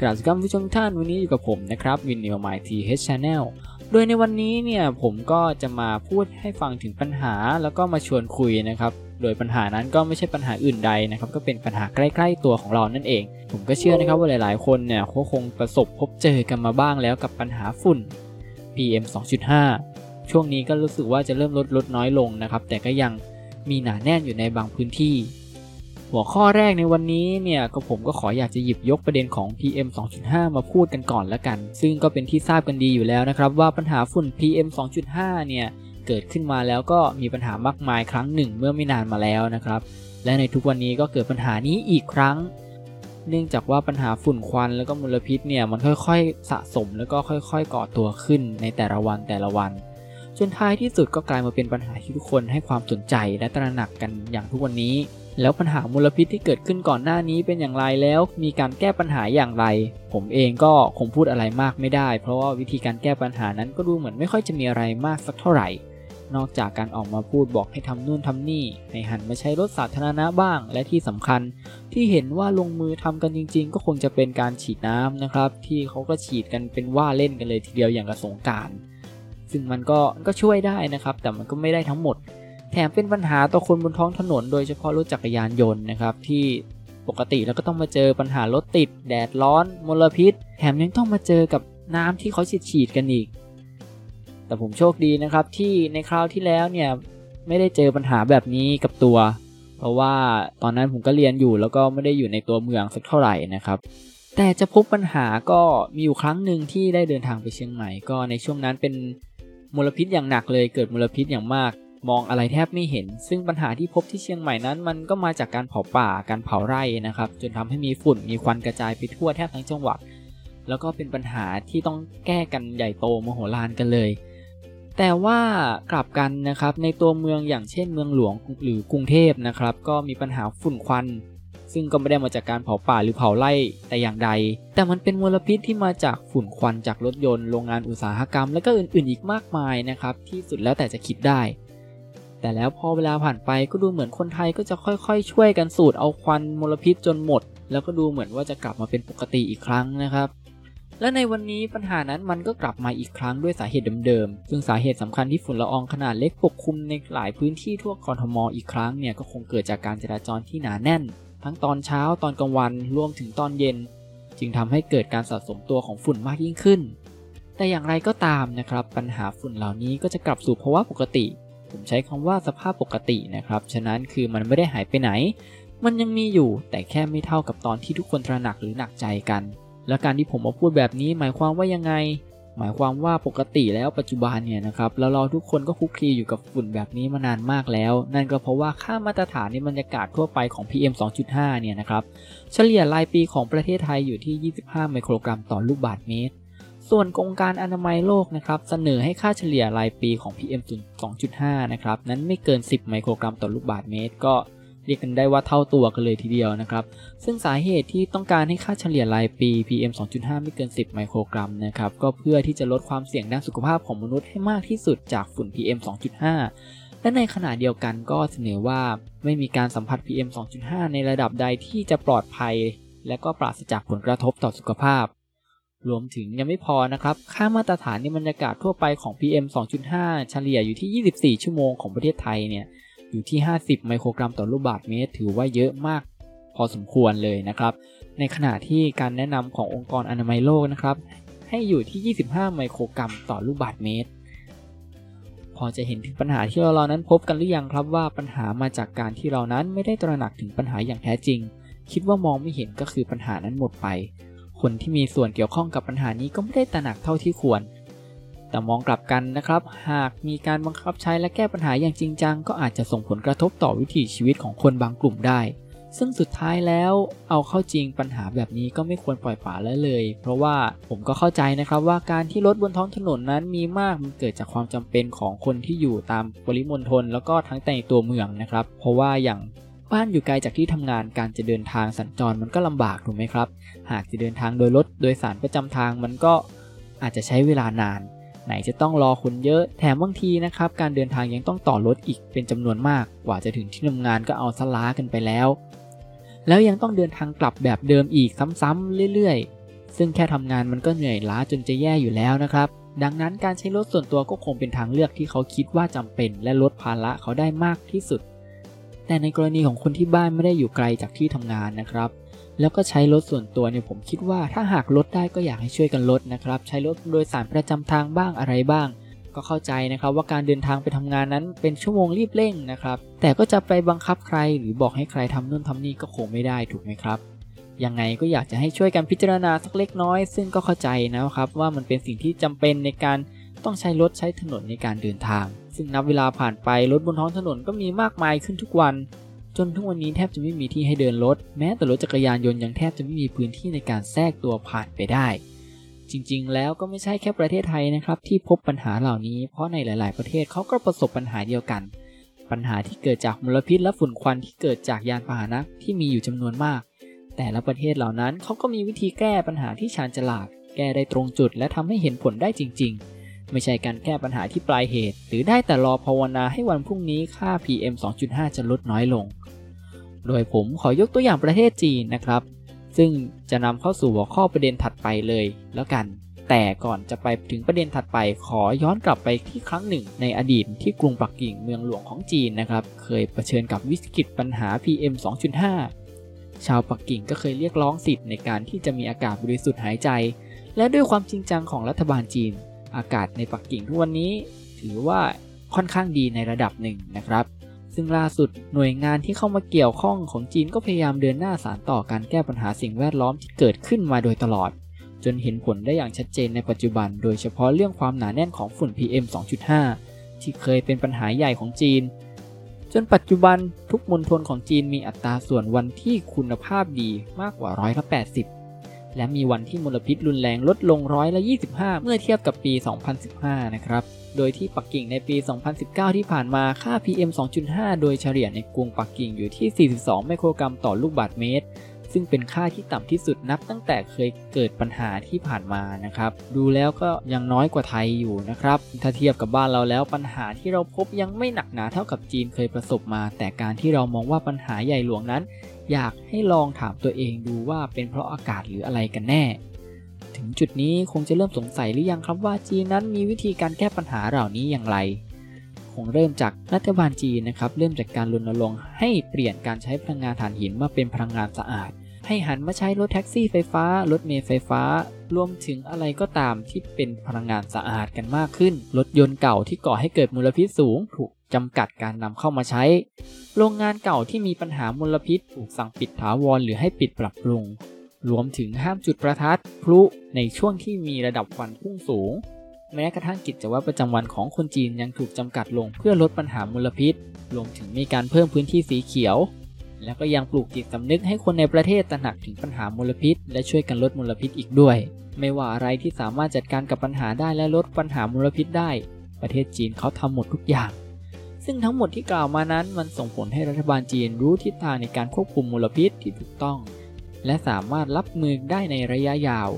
กราบสวัสดีผู้ชมท่านวันนี้อยู่กับผมนะครับวินเนียมายทีเฮชแนลโดยในวันนี้เนี่ยผมก็จะมาพูดให้ฟังถึงปัญหาแล้วก็มาชวนคุยนะครับโดยปัญหานั้นก็ไม่ใช่ปัญหาอื่นใดนะครับก็เป็นปัญหาใกล้ ๆ ตัวของเรานั่นเอง ผมก็เชื่อนะครับว่าหลายๆ คนเนี่ยเขาคงประสบพบเจอกันมาบ้างแล้วกับปัญหาฝุ่น PM 2.5 ช่วงนี้ก็รู้สึกว่าจะเริ่มลดลดน้อยลงนะครับแต่ก็ยังมีหนาแน่นอยู่ในบางพื้นที่ หัวข้อแรกในวันนี้เนี่ยก็ผมก็ขออยากจะหยิบยกประเด็นของ PM 2.5 มาพูดกันก่อนละกัน ซึ่งก็เป็นที่ทราบกันดีอยู่แล้วนะครับ ว่าปัญหาฝุ่น PM 2.5 เนี่ยเกิดขึ้นมาแล้วก็มีปัญหามากมายครั้งหนึ่งเมื่อไม่นานมาแล้วนะครับ และในทุกวันนี้ก็เกิดปัญหานี้อีกครั้ง เนื่องจากว่าปัญหาฝุ่นควันแล้วก็มลพิษเนี่ยมันค่อยๆ สะสมแล้วก็ค่อย ๆ ก่อตัวขึ้นในแต่ละวันแต่ละวันจนท้ายที่สุดก็กลายมาเป็นปัญหาที่ทุกคนให้ความสนใจและตระหนักกันอย่างทุกวันนี้ แล้วปัญหามลพิษที่เกิดขึ้นก่อนหน้านี้เป็นอย่างไรแล้ว มีการแก้ปัญหาอย่างไร ผมเองก็คงพูดอะไรมากไม่ได้ เพราะว่าวิธีการแก้ปัญหานั้นก็ดูเหมือนไม่ค่อยจะมีอะไรมากสักเท่าไหร่ นอกจากการออกมาพูดบอกให้ทำนู่นทำนี่ ให้หันมาใช้รถสาธารณะบ้าง และที่สำคัญ ที่เห็นว่าลงมือทำกันจริง ๆ ก็คงจะเป็นการฉีดน้ำนะครับ ที่เขาก็ฉีดกันเป็นว่าเล่นกันเลยทีเดียวอย่างกระสงการซึ่งมันก็ก็ช่วยได้นะครับ แต่มันก็ไม่ได้ทั้งหมด แถมเป็นปัญหาต่อคนบนท้องถนน โดยเฉพาะรถจักรยานยนต์นะครับที่ปกติเราก็ต้องมาเจอปัญหารถติด แดดร้อนมลพิษ แถมยังต้องมาเจอกับน้ำที่เขาฉีดฉีดกันอีก แต่ผมโชคดีนะครับที่ในคราวที่แล้วเนี่ยไม่ได้เจอปัญหาแบบนี้กับตัว เพราะว่าตอนนั้นผมก็เรียนอยู่แล้วก็ไม่ได้อยู่ในตัวเมืองสักเท่าไหร่นะครับ แต่จะพบปัญหาก็มีอยู่ครั้งหนึ่งที่ได้เดินทางไปเชียงใหม่ก็ในช่วงนั้นเป็นมลพิษอย่างหนักเลยเกิดมลพิษอย่างมาก มองอะไรแทบไม่เห็น ซึ่งปัญหาที่พบที่เชียงใหม่นั้น มันก็มาจากการเผาป่าการเผาไร่นะครับ จนทำให้มีฝุ่นมีควันกระจายไปทั่วแทบทั้งจังหวัด แล้วก็เป็นปัญหาที่ต้องแก้กันใหญ่โตมโหฬารกันเลย แต่ว่ากลับกันนะครับในตัวเมืองอย่างเช่นเมืองหลวงหรือกรุงเทพนะครับ ก็มีปัญหาฝุ่นควันซึ่งก็ไม่ได้มาจากการเผาป่าหรือเผาไร่แต่อย่างใด แต่มันเป็นมลพิษที่มาจากฝุ่นควันจากรถยนต์ โรงงานอุตสาหกรรม และก็อื่นๆ อีกมากมายนะครับ ที่สุดแล้วแต่จะคิดได้ แต่แล้วพอเวลาผ่านไปก็ดูเหมือนคนไทยก็จะค่อยๆ ช่วยกันสูดเอาควันมลพิษจนหมด แล้วก็ดูเหมือนว่าจะกลับมาเป็นปกติอีกครั้งนะครับ และในวันนี้ปัญหานั้นมันก็กลับมาอีกครั้งด้วยสาเหตุเดิมๆ ซึ่งสาเหตุสำคัญที่ฝุ่นละอองขนาดเล็กปกคลุมในหลายพื้นที่ทั่วกรทมอีกครั้งเนี่ยก็คงเกิดจากการจราจรที่หนาแน่น ทั้งตอนเช้าตอนกลางวันรวมถึงตอนเย็น จึงทำให้เกิดการสะสมตัวของฝุ่นมากยิ่งขึ้น แต่อย่างไรก็ตามนะครับปัญหาฝุ่นเหล่านี้ก็จะกลับสู่ภาวะปกติ ผมใช้คำว่าสภาพปกตินะครับ ฉะนั้นคือมันไม่ได้หายไปไหน มันยังมีอยู่แต่แค่ไม่เท่ากับตอนที่ทุกคนตระหนักหรือหนักใจกัน และการที่ผมมาพูดแบบนี้หมายความว่ายังไง หมายความว่าปกติแล้วปัจจุบันเนี่ยนะครับแล้วเราทุกคนก็คุกคีอยู่กับฝุ่นแบบนี้มานานมากแล้ว นั่นก็เพราะว่าค่ามาตรฐานในบรรยากาศทั่วไปของ PM 2.5 เนี่ยนะครับเฉลี่ยรายปีของประเทศไทยอยู่ที่ 25 ไมโครกรัมต่อลูกบาศก์เมตร ส่วนองค์การอนามัยโลกนะครับเสนอให้ค่าเฉลี่ยรายปีของ PM 2.5 นะครับนั้นไม่เกิน 10 ไมโครกรัมต่อลูกบาศก์เมตร ก็เรียกกันได้ว่าเท่าตัวกันเลยทีเดียวนะครับ ซึ่งสาเหตุที่ต้องการให้ค่าเฉลี่ยรายปี PM 2.5 ไม่เกิน 10 ไมโครกรัมนะครับก็เพื่อที่จะลดความเสี่ยงด้านสุขภาพของมนุษย์ให้มากที่สุดจากฝุ่น PM 2.5 และในขณะเดียวกันก็เสนอว่าไม่มีการสัมผัส PM 2.5 ในระดับใดที่จะปลอดภัย และก็ปราศจากผลกระทบต่อสุขภาพ รวมถึงยังไม่พอนะครับ ค่ามาตรฐานในบรรยากาศทั่วไปของ PM 2.5 เฉลี่ยอยู่ที่ 24 ชั่วโมงของประเทศไทยเนี่ย อยู่ที่ 50 ไมโครกรัมต่อลูกบาศก์เมตร ถือว่าเยอะมาก พอสมควรเลยนะครับ ในขณะที่การแนะนำขององค์กรอนามัยโลกนะครับ ให้อยู่ที่ 25 ไมโครกรัมต่อลูกบาศก์เมตร พอจะเห็นถึงปัญหาที่เรานั้นพบกันหรือยังครับว่าปัญหามาจากการที่เรานั้นไม่ได้ตระหนักถึงปัญหาอย่างแท้จริง คิดว่ามองไม่เห็นก็คือปัญหานั้นหมดไป คนที่มีส่วนเกี่ยวข้องกับปัญหานี้ก็ไม่ได้ตระหนักเท่าที่ควร แต่มองกลับกันนะครับ หากมีการบังคับใช้และแก้ปัญหาอย่างจริงจัง ก็อาจจะส่งผลกระทบต่อวิถีชีวิตของคนบางกลุ่มได้ ซึ่งสุดท้ายแล้วเอาเข้าจริงปัญหาแบบนี้ก็ไม่ควรปล่อยปละละเลย เพราะว่าผมก็เข้าใจนะครับว่าการที่รถบนท้องถนนนั้นมีมากมันเกิดจากความจำเป็นของคนที่อยู่ตามปริมณฑลแล้วก็ทั้งในตัวเมืองนะครับ เพราะว่าอย่าง บ้านอยู่ไกลจากที่ทำงานการจะเดินทางสัญจรมันก็ลำบากถูกไหมครับ หากจะเดินทางโดยรถโดยสารประจำทางมันก็อาจจะใช้เวลานาน ไหนจะต้องรอคนเยอะแถมบางทีนะครับ การเดินทางยังต้องต่อรถอีกเป็นจำนวนมาก กว่าจะถึงที่ทำงานก็เอาสล้ากันไปแล้ว แล้วยังต้องเดินทางกลับแบบเดิมอีกซ้ำๆเรื่อยๆ ซึ่งแค่ทำงานมันก็เหนื่อยล้าจนจะแย่อยู่แล้วนะครับดังนั้นการใช้รถส่วนตัวก็คงเป็นทางเลือกที่เขาคิดว่าจำเป็น และลดภาระเขาได้มากที่สุด แต่ในกรณีของคนที่บ้านไม่ได้อยู่ไกลจากที่ทำงานนะครับ แล้วก็ใช้รถส่วนตัวเนี่ยผมคิดว่าถ้าหากลดได้ก็อยากให้ช่วยกันลดนะครับ ใช้รถโดยสารประจำทางบ้างอะไรบ้าง ก็เข้าใจนะครับว่าการเดินทางไปทำงานนั้นเป็นชั่วโมงรีบเร่งนะครับ แต่ก็จะไปบังคับใครหรือบอกให้ใครทำนู่นทำนี่ก็คงไม่ได้ถูกไหมครับยังไงก็อยากจะให้ช่วยกันพิจารณาสักเล็กน้อย ซึ่งก็เข้าใจนะครับว่ามันเป็นสิ่งที่จำเป็นในการต้องใช้รถใช้ถนนในการเดินทาง ซึ่งนับเวลาผ่านไปรถบนท้องถนนก็มีมากมายขึ้นทุกวัน จนทุกวันนี้แทบจะไม่มีที่ให้เดินรถ แม้แต่รถจักรยานยนต์ยังแทบจะไม่มีพื้นที่ในการแทรกตัวผ่านไปได้ จริงๆ แล้วก็ไม่ใช่แค่ประเทศไทยนะครับที่พบปัญหาเหล่านี้ เพราะในหลาย ๆ ประเทศเขาก็ประสบปัญหาเดียวกัน ปัญหาที่เกิดจากมลพิษและฝุ่นควันที่เกิดจากยานพาหนะที่มีอยู่จำนวนมาก แต่ละประเทศเหล่านั้นเขาก็มีวิธีแก้ปัญหาที่ชาญฉลาด แก้ได้ตรงจุด และทำให้เห็นผลได้จริง ๆ ไม่ใช่การแก้ปัญหาที่ปลายเหตุ หรือได้แต่รอภาวนาให้วันพรุ่งนี้ค่า PM 2.5 จะลดน้อยลง โดยผมขอยกตัวอย่างประเทศจีนนะครับ ซึ่งจะนำเข้าสู่หัวข้อประเด็นถัดไปเลยแล้วกัน แต่ก่อนจะไปถึงประเด็นถัดไปขอย้อนกลับไปที่ครั้งหนึ่ง ในอดีตที่กรุงปักกิ่งเมืองหลวงของจีนนะครับ เคยเผชิญกับวิกฤตปัญหา PM 2.5 ชาวปักกิ่งก็เคยเรียกร้องสิทธิ์ในการที่จะมีอากาศบริสุทธิ์หายใจและด้วยความจริงจังของรัฐบาลจีน อากาศในปักกิ่งทุกวันนี้ถือว่าค่อนข้างดีในระดับหนึ่งนะครับ ซึ่งล่าสุดหน่วยงานที่เข้ามาเกี่ยวข้องของจีนก็พยายามเดินหน้าสารต่อการแก้ปัญหาสิ่งแวดล้อมที่เกิดขึ้นมาโดยตลอด จนเห็นผลได้อย่างชัดเจนในปัจจุบัน โดยเฉพาะเรื่องความหนาแน่นของฝุ่น PM 2.5 ที่เคยเป็นปัญหาใหญ่ของจีน จนปัจจุบันทุกมณฑลของจีนมีอัตราส่วนวันที่คุณภาพดีมากกว่าร้อยละ80 และมีวันที่มลพิษรุนแรงลดลงร้อยละ 25 เมื่อเทียบกับปี 2015 นะครับ โดยที่ปักกิ่งในปี 2019 ที่ผ่านมาค่า PM 2.5 โดยเฉลี่ยในกรุงปักกิ่งอยู่ที่ 42 ไมโครกรัมต่อลูกบาศก์เมตร ซึ่งเป็นค่าที่ต่ำที่สุดนับตั้งแต่เคยเกิดปัญหาที่ผ่านมานะครับ ดูแล้วก็ยังน้อยกว่าไทยอยู่นะครับ ถ้าเทียบกับบ้านเราแล้วปัญหาที่เราพบยังไม่หนักหนาเท่ากับจีนเคยประสบมา แต่การที่เรามองว่าปัญหาใหญ่หลวงนั้น อยากให้ลองถามตัวเองดูว่าเป็นเพราะอากาศหรืออะไรกันแน่ ถึงจุดนี้คงจะเริ่มสงสัยหรือยังครับว่าจีนนั้นมีวิธีการแก้ปัญหาเหล่านี้อย่างไร คงเริ่มจากรัฐบาลจีนนะครับเริ่มจากการรณรงค์ให้เปลี่ยนการใช้พลังงานถ่านหินมาเป็นพลังงานสะอาด ให้หันมาใช้รถแท็กซี่ไฟฟ้า รถเมล์ไฟฟ้า รวมถึงอะไรก็ตามที่เป็นพลังงานสะอาดกันมากขึ้น รถยนต์เก่าที่ก่อให้เกิดมลพิษสูงถูก จำกัดการนำเข้ามาใช้ โรงงานเก่าที่มีปัญหามลพิษถูกสั่งปิดถาวรหรือให้ปิดปรับปรุง รวมถึงห้ามจุดประทัดพลุในช่วงที่มีระดับควันพุ่งสูง แม้กระทั่งกิจวัตรประจำวันของคนจีนยังถูกจำกัดลงเพื่อลดปัญหามลพิษ รวมถึงมีการเพิ่มพื้นที่สีเขียว แล้วก็ยังปลูกจิตสำนึกให้คนในประเทศตระหนักถึงปัญหามลพิษ และช่วยกันลดมลพิษอีกด้วย ไม่ว่าอะไรที่สามารถจัดการกับปัญหาได้และลดปัญหามลพิษได้ ประเทศจีนเขาทำหมดทุกอย่าง ซึ่งทั้งหมดที่กล่าวมานั้นมันส่งผลให้รัฐบาลจีนรู้ทิศทางในการควบคุมมลพิษที่ถูกต้อง และสามารถรับมือได้ในระยะยาว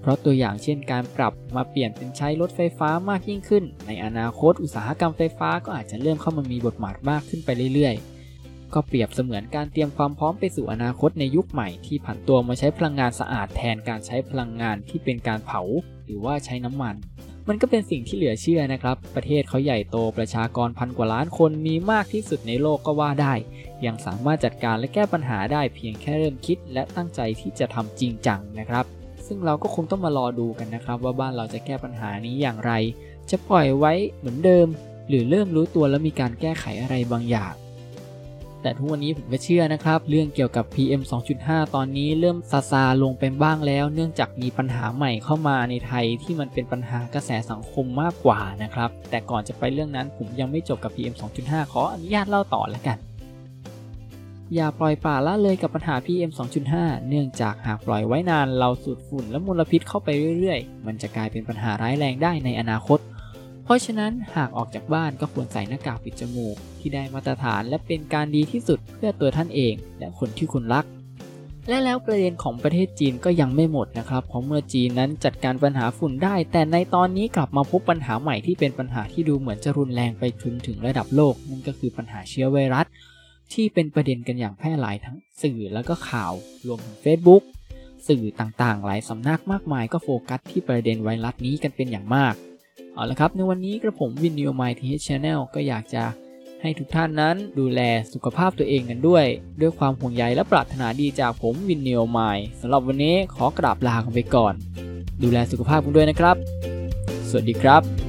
เพราะตัวอย่างเช่นการปรับมาเปลี่ยนเป็นใช้รถไฟฟ้ามากยิ่งขึ้น ในอนาคตอุตสาหกรรมไฟฟ้าก็อาจจะเริ่มเข้ามามีบทบาทมากขึ้นไปเรื่อยๆ ก็เปรียบเสมือนการเตรียมความพร้อมไปสู่อนาคตในยุคใหม่ที่ผันตัวมาใช้พลังงานสะอาดแทนการใช้พลังงานที่เป็นการเผา หรือว่าใช้น้ำมัน มันก็เป็นสิ่งที่เหลือเชื่อนะครับ ประเทศเขาใหญ่โตประชากรพันกว่าล้านคนมีมากที่สุดในโลกก็ว่าได้ ยังสามารถจัดการและแก้ปัญหาได้เพียงแค่เริ่มคิด และตั้งใจที่จะทำจริงจังนะครับ ซึ่งเราก็คงต้องมารอดูกันนะครับ ว่าบ้านเราจะแก้ปัญหานี้อย่างไร จะปล่อยไว้เหมือนเดิม หรือเริ่มรู้ตัวแล้วมีการแก้ไขอะไรบางอย่าง แต่ทุกวันนี้ผมก็เชื่อนะครับ เรื่องเกี่ยวกับ PM 2.5 ตอนนี้เริ่มซาซาลงไปบ้างแล้ว เนื่องจากมีปัญหาใหม่เข้ามาในไทยที่มันเป็นปัญหากระแสสังคมมากกว่านะครับ แต่ก่อนจะไปเรื่องนั้นผมยังไม่จบกับ PM 2.5 ขออนุญาตเล่าต่อแล้วกันอย่าปล่อยป่าละเลยกับปัญหา PM 2.5 เนื่องจากหากปล่อยไว้นานเราสูดฝุ่นและมลพิษเข้าไปเรื่อยๆ มันจะกลายเป็นปัญหาร้ายแรงได้ในอนาคต เพราะฉะนั้นหากออกจากบ้านก็ควรใส่หน้ากากปิดจมูก ที่ได้มาตรฐานและเป็นการดีที่สุดเพื่อตัวท่านเอง และคนที่คุณรัก และแล้วประเด็นของประเทศจีนก็ยังไม่หมดนะครับ เพราะเมื่อจีนนั้นจัดการปัญหาฝุ่นได้ แต่ในตอนนี้กลับมาพบปัญหาใหม่ที่เป็นปัญหาที่ดูเหมือนจะรุนแรงไปถึงถึงระดับโลก นั่นก็คือปัญหาเชื้อไวรัส ที่เป็นประเด็นกันอย่างแพร่หลายทั้งสื่อแล้วก็ข่าวรวมถึง Facebook สื่อต่างๆ หลายสำนักมากมายก็โฟกัสที่ประเด็นไวรัสนี้กันเป็นอย่างมาก เอาละครับ ในวันนี้กระผมวินนิวไมทีชแนลก็อยากจะให้ทุกท่านนั้นดูแลสุขภาพตัวเองกันด้วย ด้วยความห่วงใยและปรารถนาดีจากผมวินนิวไมสำหรับวันนี้ขอกราบลากันไปก่อน ดูแลสุขภาพกันด้วยนะครับ สวัสดีครับ